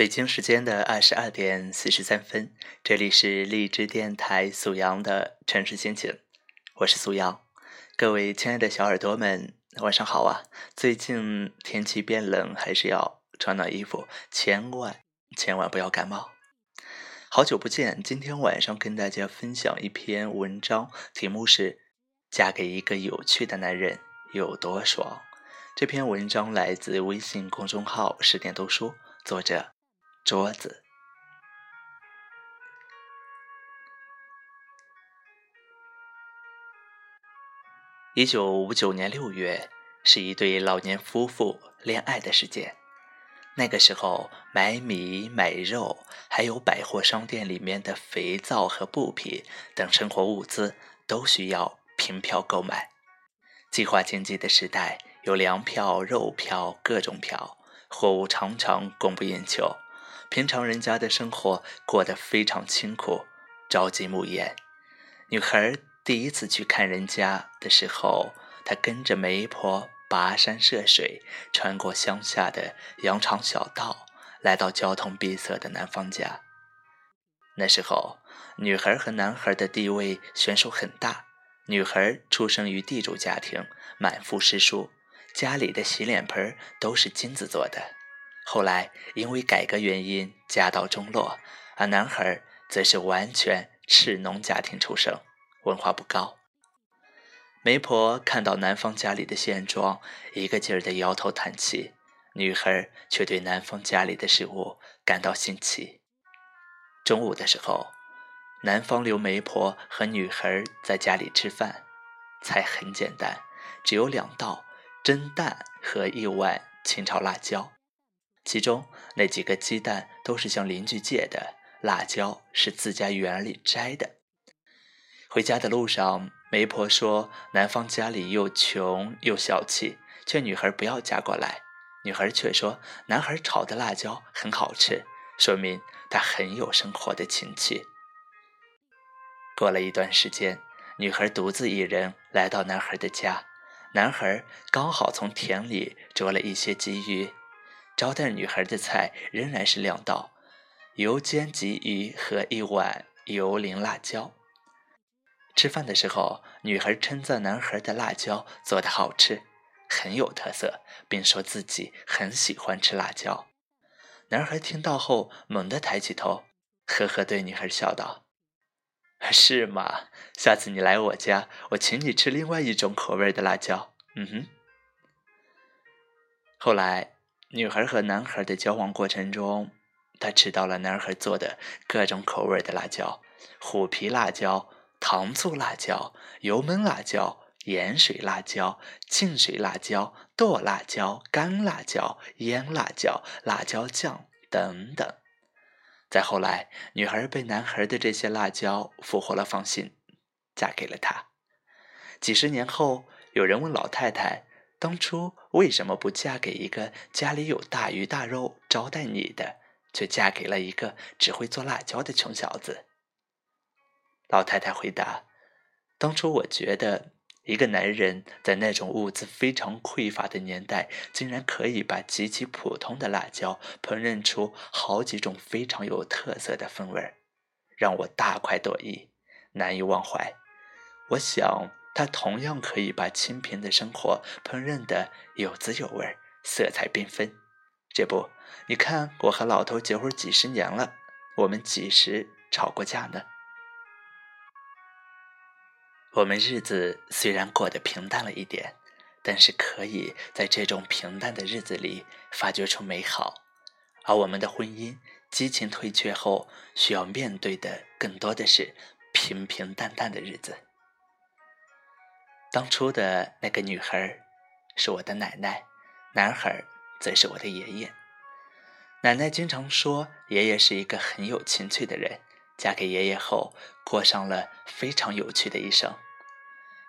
北京时间的二十二点四十三分，这里是荔枝电台苏阳的城市心情，我是苏阳。各位亲爱的小耳朵们，晚上好啊！最近天气变冷，还是要穿暖衣服，千万千万不要感冒。好久不见，今天晚上跟大家分享一篇文章，题目是《嫁给一个有趣的男人有多爽》。这篇文章来自微信公众号“十点读书”，作者。桌子。一九五九年六月，是一对老年夫妇恋爱的时间。那个时候，买米、买肉，还有百货商店里面的肥皂和布匹等生活物资，都需要凭票购买。计划经济的时代，有粮票、肉票，各种票，货物常常供不应求。平常人家的生活过得非常清苦，朝气暮颜。女孩第一次去看人家的时候，她跟着媒婆跋山涉水，穿过乡下的羊肠小道，来到交通闭塞的男方家。那时候，女孩和男孩的地位悬殊很大。女孩出生于地主家庭，满腹诗书，家里的洗脸盆都是金子做的。后来因为改革原因，家道中落，而男孩则是完全赤农家庭出生，文化不高。媒婆看到男方家里的现状，一个劲儿的摇头叹气，女孩却对男方家里的食物感到新奇。中午的时候，男方留媒婆和女孩在家里吃饭，菜很简单，只有两道蒸蛋和一碗清炒辣椒。其中那几个鸡蛋都是向邻居借的，辣椒是自家园里摘的。回家的路上，媒婆说男方家里又穷又小气，劝女孩不要嫁过来。女孩却说男孩炒的辣椒很好吃，说明他很有生活的情趣。过了一段时间，女孩独自一人来到男孩的家，男孩刚好从田里捉了一些鲫鱼。招待女孩的菜仍然是两道油煎鲫鱼和一碗油淋辣椒。吃饭的时候，女孩称赞男孩的辣椒做的好吃，很有特色，并说自己很喜欢吃辣椒。男孩听到后猛地抬起头，呵呵对女孩笑道：“是吗？下次你来我家，我请你吃另外一种口味的辣椒。”嗯哼。后来。女孩和男孩的交往过程中，她吃到了男孩做的各种口味的辣椒：虎皮辣椒、糖醋辣椒、油焖辣椒、盐水辣椒、浸水辣椒、剁辣椒、干辣椒、腌辣椒、辣椒酱等等。再后来，女孩被男孩的这些辣椒俘获了芳心，嫁给了他。几十年后，有人问老太太。当初为什么不嫁给一个家里有大鱼大肉招待你的，却嫁给了一个只会做辣椒的穷小子？老太太回答：“当初我觉得，一个男人在那种物资非常匮乏的年代，竟然可以把极其普通的辣椒烹饪出好几种非常有特色的风味儿，让我大快朵颐，难以忘怀。我想。”他同样可以把清贫的生活烹饪得有滋有味、色彩缤纷。这不，你看我和老头结婚几十年了，我们几时吵过架呢？我们日子虽然过得平淡了一点，但是可以在这种平淡的日子里发掘出美好。而我们的婚姻激情退却后，需要面对的更多的是平平淡淡的日子。当初的那个女孩是我的奶奶，男孩则是我的爷爷。奶奶经常说，爷爷是一个很有情趣的人。嫁给爷爷后，过上了非常有趣的一生。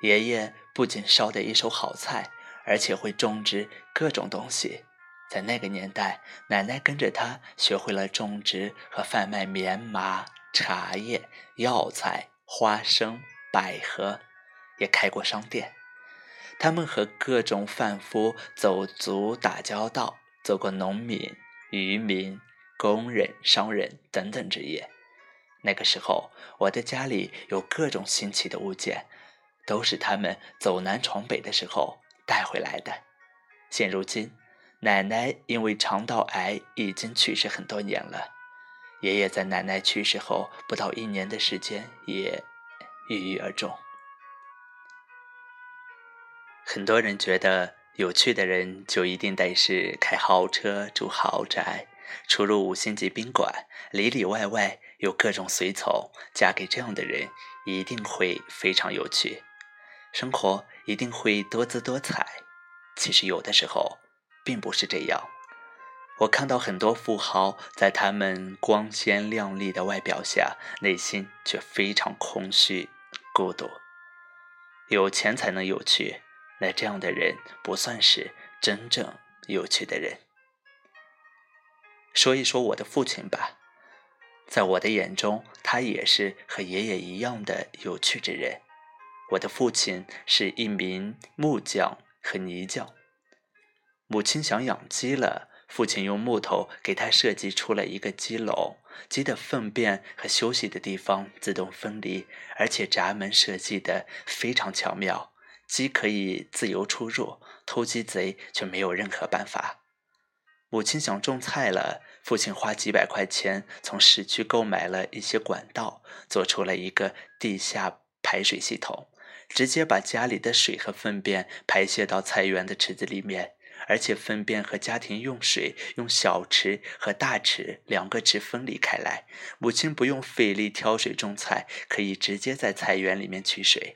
爷爷不仅烧得一手好菜，而且会种植各种东西。在那个年代，奶奶跟着他学会了种植和贩卖棉麻、茶叶、药材、花生、百合。也开过商店，他们和各种贩夫走卒打交道，做过农民、渔民、工人、商人等等职业。那个时候，我的家里有各种新奇的物件，都是他们走南闯北的时候带回来的。现如今，奶奶因为肠道癌已经去世很多年了，爷爷在奶奶去世后不到一年的时间也郁郁而终。很多人觉得有趣的人就一定得是开豪车、住豪宅。出入五星级宾馆，里里外外有各种随从，嫁给这样的人一定会非常有趣，生活一定会多姿多彩。其实有的时候并不是这样。我看到很多富豪在他们光鲜亮丽的外表下，内心却非常空虚、孤独。有钱才能有趣，那这样的人不算是真正有趣的人。说一说我的父亲吧，在我的眼中，他也是和爷爷一样的有趣之人。我的父亲是一名木匠和泥匠。母亲想养鸡了，父亲用木头给他设计出了一个鸡笼，鸡的粪便和休息的地方自动分离，而且闸门设计的非常巧妙，鸡可以自由出入，偷鸡贼却没有任何办法。母亲想种菜了，父亲花几百块钱从市区购买了一些管道，做出了一个地下排水系统，直接把家里的水和粪便排泄到菜园的池子里面，而且粪便和家庭用水用小池和大池两个池分离开来，母亲不用费力挑水种菜，可以直接在菜园里面取水。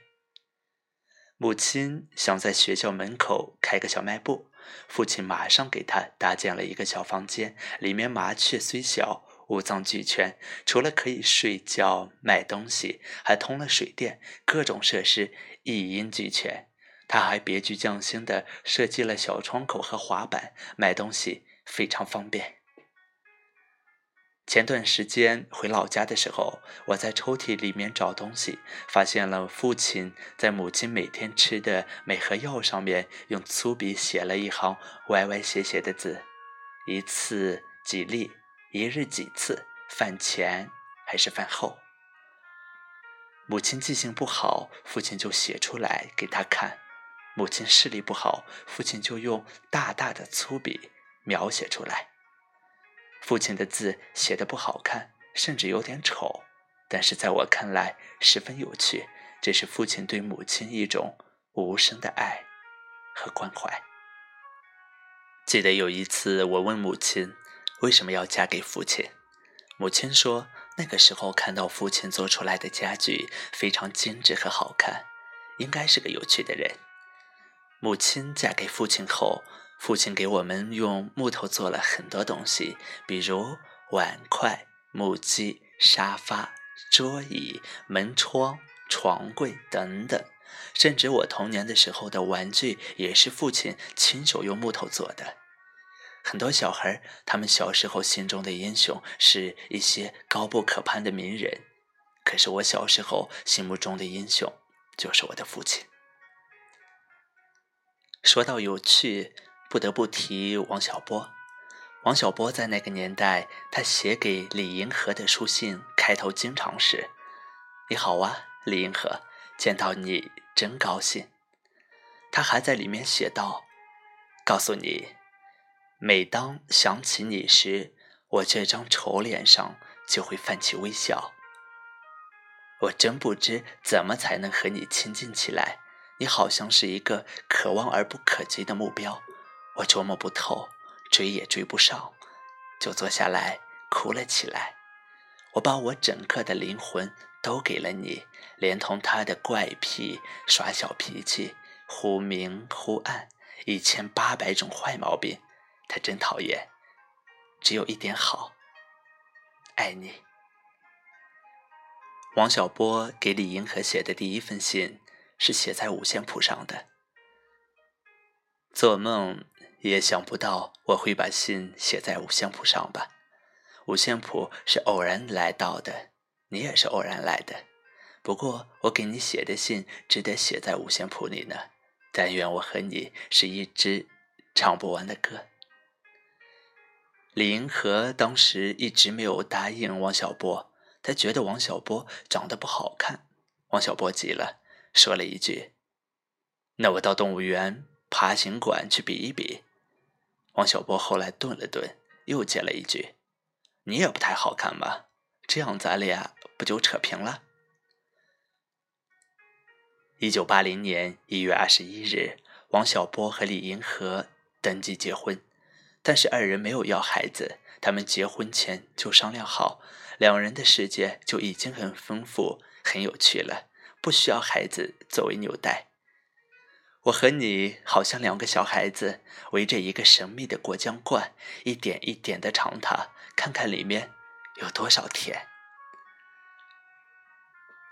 母亲想在学校门口开个小卖部。父亲马上给他搭建了一个小房间，里面麻雀虽小，五脏俱全。除了可以睡觉、卖东西，还通了水电，各种设施一应俱全。他还别具匠心地设计了小窗口和滑板，卖东西非常方便。前段时间回老家的时候，我在抽屉里面找东西，发现了父亲在母亲每天吃的每盒药上面用粗笔写了一行歪歪斜斜的字：“一次几粒，一日几次，饭前还是饭后。”母亲记性不好，父亲就写出来给他看；母亲视力不好，父亲就用大大的粗笔描写出来。父亲的字写的不好看，甚至有点丑，但是在我看来十分有趣。这是父亲对母亲一种无声的爱和关怀。记得有一次，我问母亲为什么要嫁给父亲，母亲说那个时候看到父亲做出来的家具非常精致和好看，应该是个有趣的人。母亲嫁给父亲后。父亲给我们用木头做了很多东西，比如碗筷、木屐、沙发、桌椅、门窗、床柜等等。甚至我童年的时候的玩具也是父亲亲手用木头做的。很多小孩，他们小时候心中的英雄是一些高不可攀的名人，可是我小时候心目中的英雄就是我的父亲。说到有趣。不得不提王小波。王小波在那个年代，他写给李银河的书信开头经常是：“你好啊，李银河，见到你真高兴。”他还在里面写道：“告诉你，每当想起你时，我这张丑脸上就会泛起微笑。我真不知怎么才能和你亲近起来，你好像是一个可望而不可及的目标。”我琢磨不透，追也追不上，就坐下来哭了起来。我把我整个的灵魂都给了你，连同他的怪癖、耍小脾气、忽明忽暗、一千八百种坏毛病，他真讨厌。只有一点好，爱你。王小波给李银河写的第一封信是写在五线谱上的，做梦。也想不到我会把信写在五线谱上吧？五线谱是偶然来到的，你也是偶然来的。不过我给你写的信值得写在五线谱里呢。但愿我和你是一支唱不完的歌。李银河当时一直没有答应王小波，他觉得王小波长得不好看。王小波急了，说了一句：“那我到动物园爬行馆去比一比。”王小波后来顿了顿，又接了一句：“你也不太好看吧？这样咱俩不就扯平了？”一九八零年一月二十一日，王小波和李银河登记结婚。但是二人没有要孩子，他们结婚前就商量好，两人的世界就已经很丰富、很有趣了，不需要孩子作为纽带。我和你好像两个小孩子，围着一个神秘的果酱罐，一点一点的尝它，看看里面有多少甜。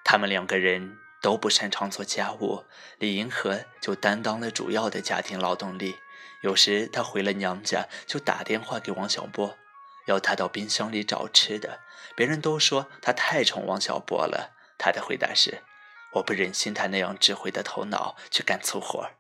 他们两个人都不擅长做家务，李银河就担当了主要的家庭劳动力。有时他回了娘家，就打电话给王小波，要他到冰箱里找吃的。别人都说他太宠王小波了，他的回答是：“我不忍心他那样智慧的头脑去干粗活。”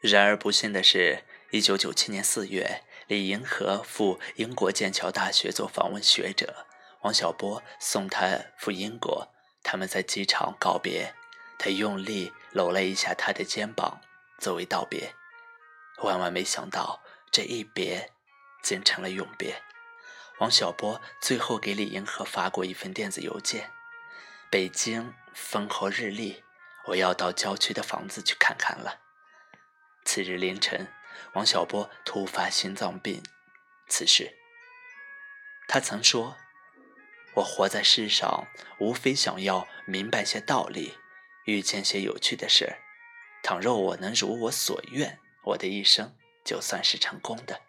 然而不幸的是，一九九七年四月，李银河赴英国剑桥大学做访问学者，王小波送他赴英国。他们在机场告别，他用力搂了一下他的肩膀，作为道别。万万没想到，这一别，竟成了永别。王小波最后给李银河发过一份电子邮件：“北京风和日丽，我要到郊区的房子去看看了。”次日凌晨，王小波突发心脏病此时。他曾说：“我活在世上，无非想要明白些道理，遇见些有趣的事。倘若我能如我所愿。”我的一生就算是成功的。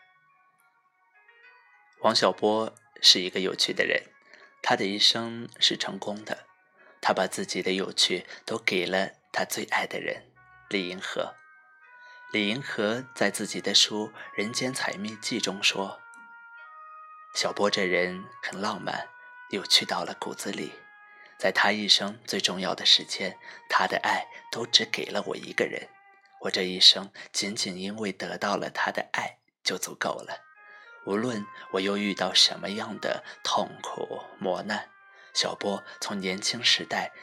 王小波是一个有趣的人，他的一生是成功的。他把自己的有趣都给了他最爱的人李银河。李银河在自己的书《人间采蜜记》中说：“小波这人很浪漫，有趣到了骨子里。在他一生最重要的时间，他的爱都只给了我一个人。”我这一生仅仅因为得到了他的爱就足够了。无论我又遇到什么样的痛苦磨难，小波从年轻时代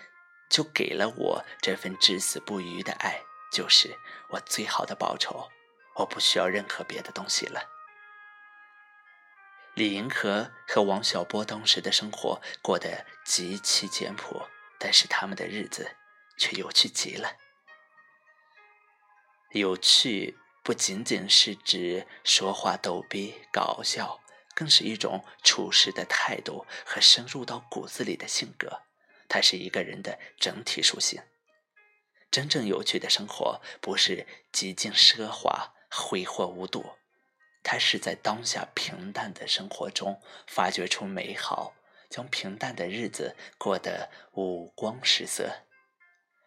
就给了我这份至死不渝的爱，就是我最好的报酬。我不需要任何别的东西了。李银河和王小波当时的生活过得极其简朴，但是他们的日子却有趣极了。有趣不仅仅是指说话逗逼搞笑，更是一种处事的态度和深入到骨子里的性格。它是一个人的整体属性。真正有趣的生活，不是极尽奢华、挥霍无度，它是在当下平淡的生活中发掘出美好，将平淡的日子过得五光十色。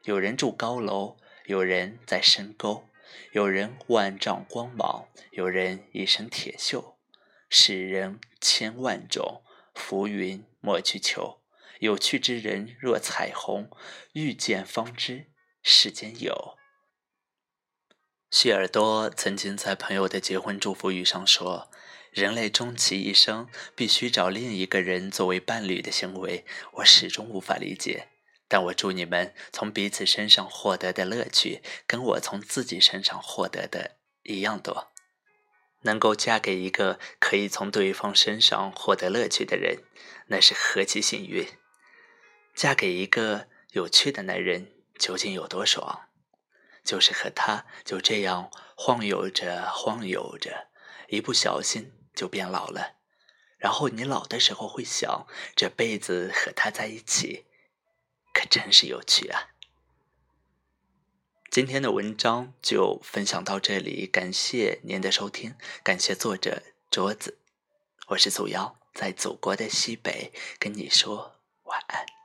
有人住高楼，有人在深沟。有人万丈光芒，有人一身铁锈。世人千万种，浮云莫去求。有趣之人若彩虹，遇见方知世间有。谢耳朵曾经在朋友的结婚祝福语上说：“人类终其一生必须找另一个人作为伴侣的行为，我始终无法理解。”但我祝你们从彼此身上获得的乐趣，跟我从自己身上获得的一样多。能够嫁给一个可以从对方身上获得乐趣的人，那是何其幸运！嫁给一个有趣的男人，究竟有多爽？就是和他就这样晃悠着晃悠着，一不小心就变老了。然后你老的时候会想，这辈子和他在一起。可真是有趣啊！今天的文章就分享到这里，感谢您的收听，感谢作者桌子，我是祖瑶，在祖国的西北跟你说晚安。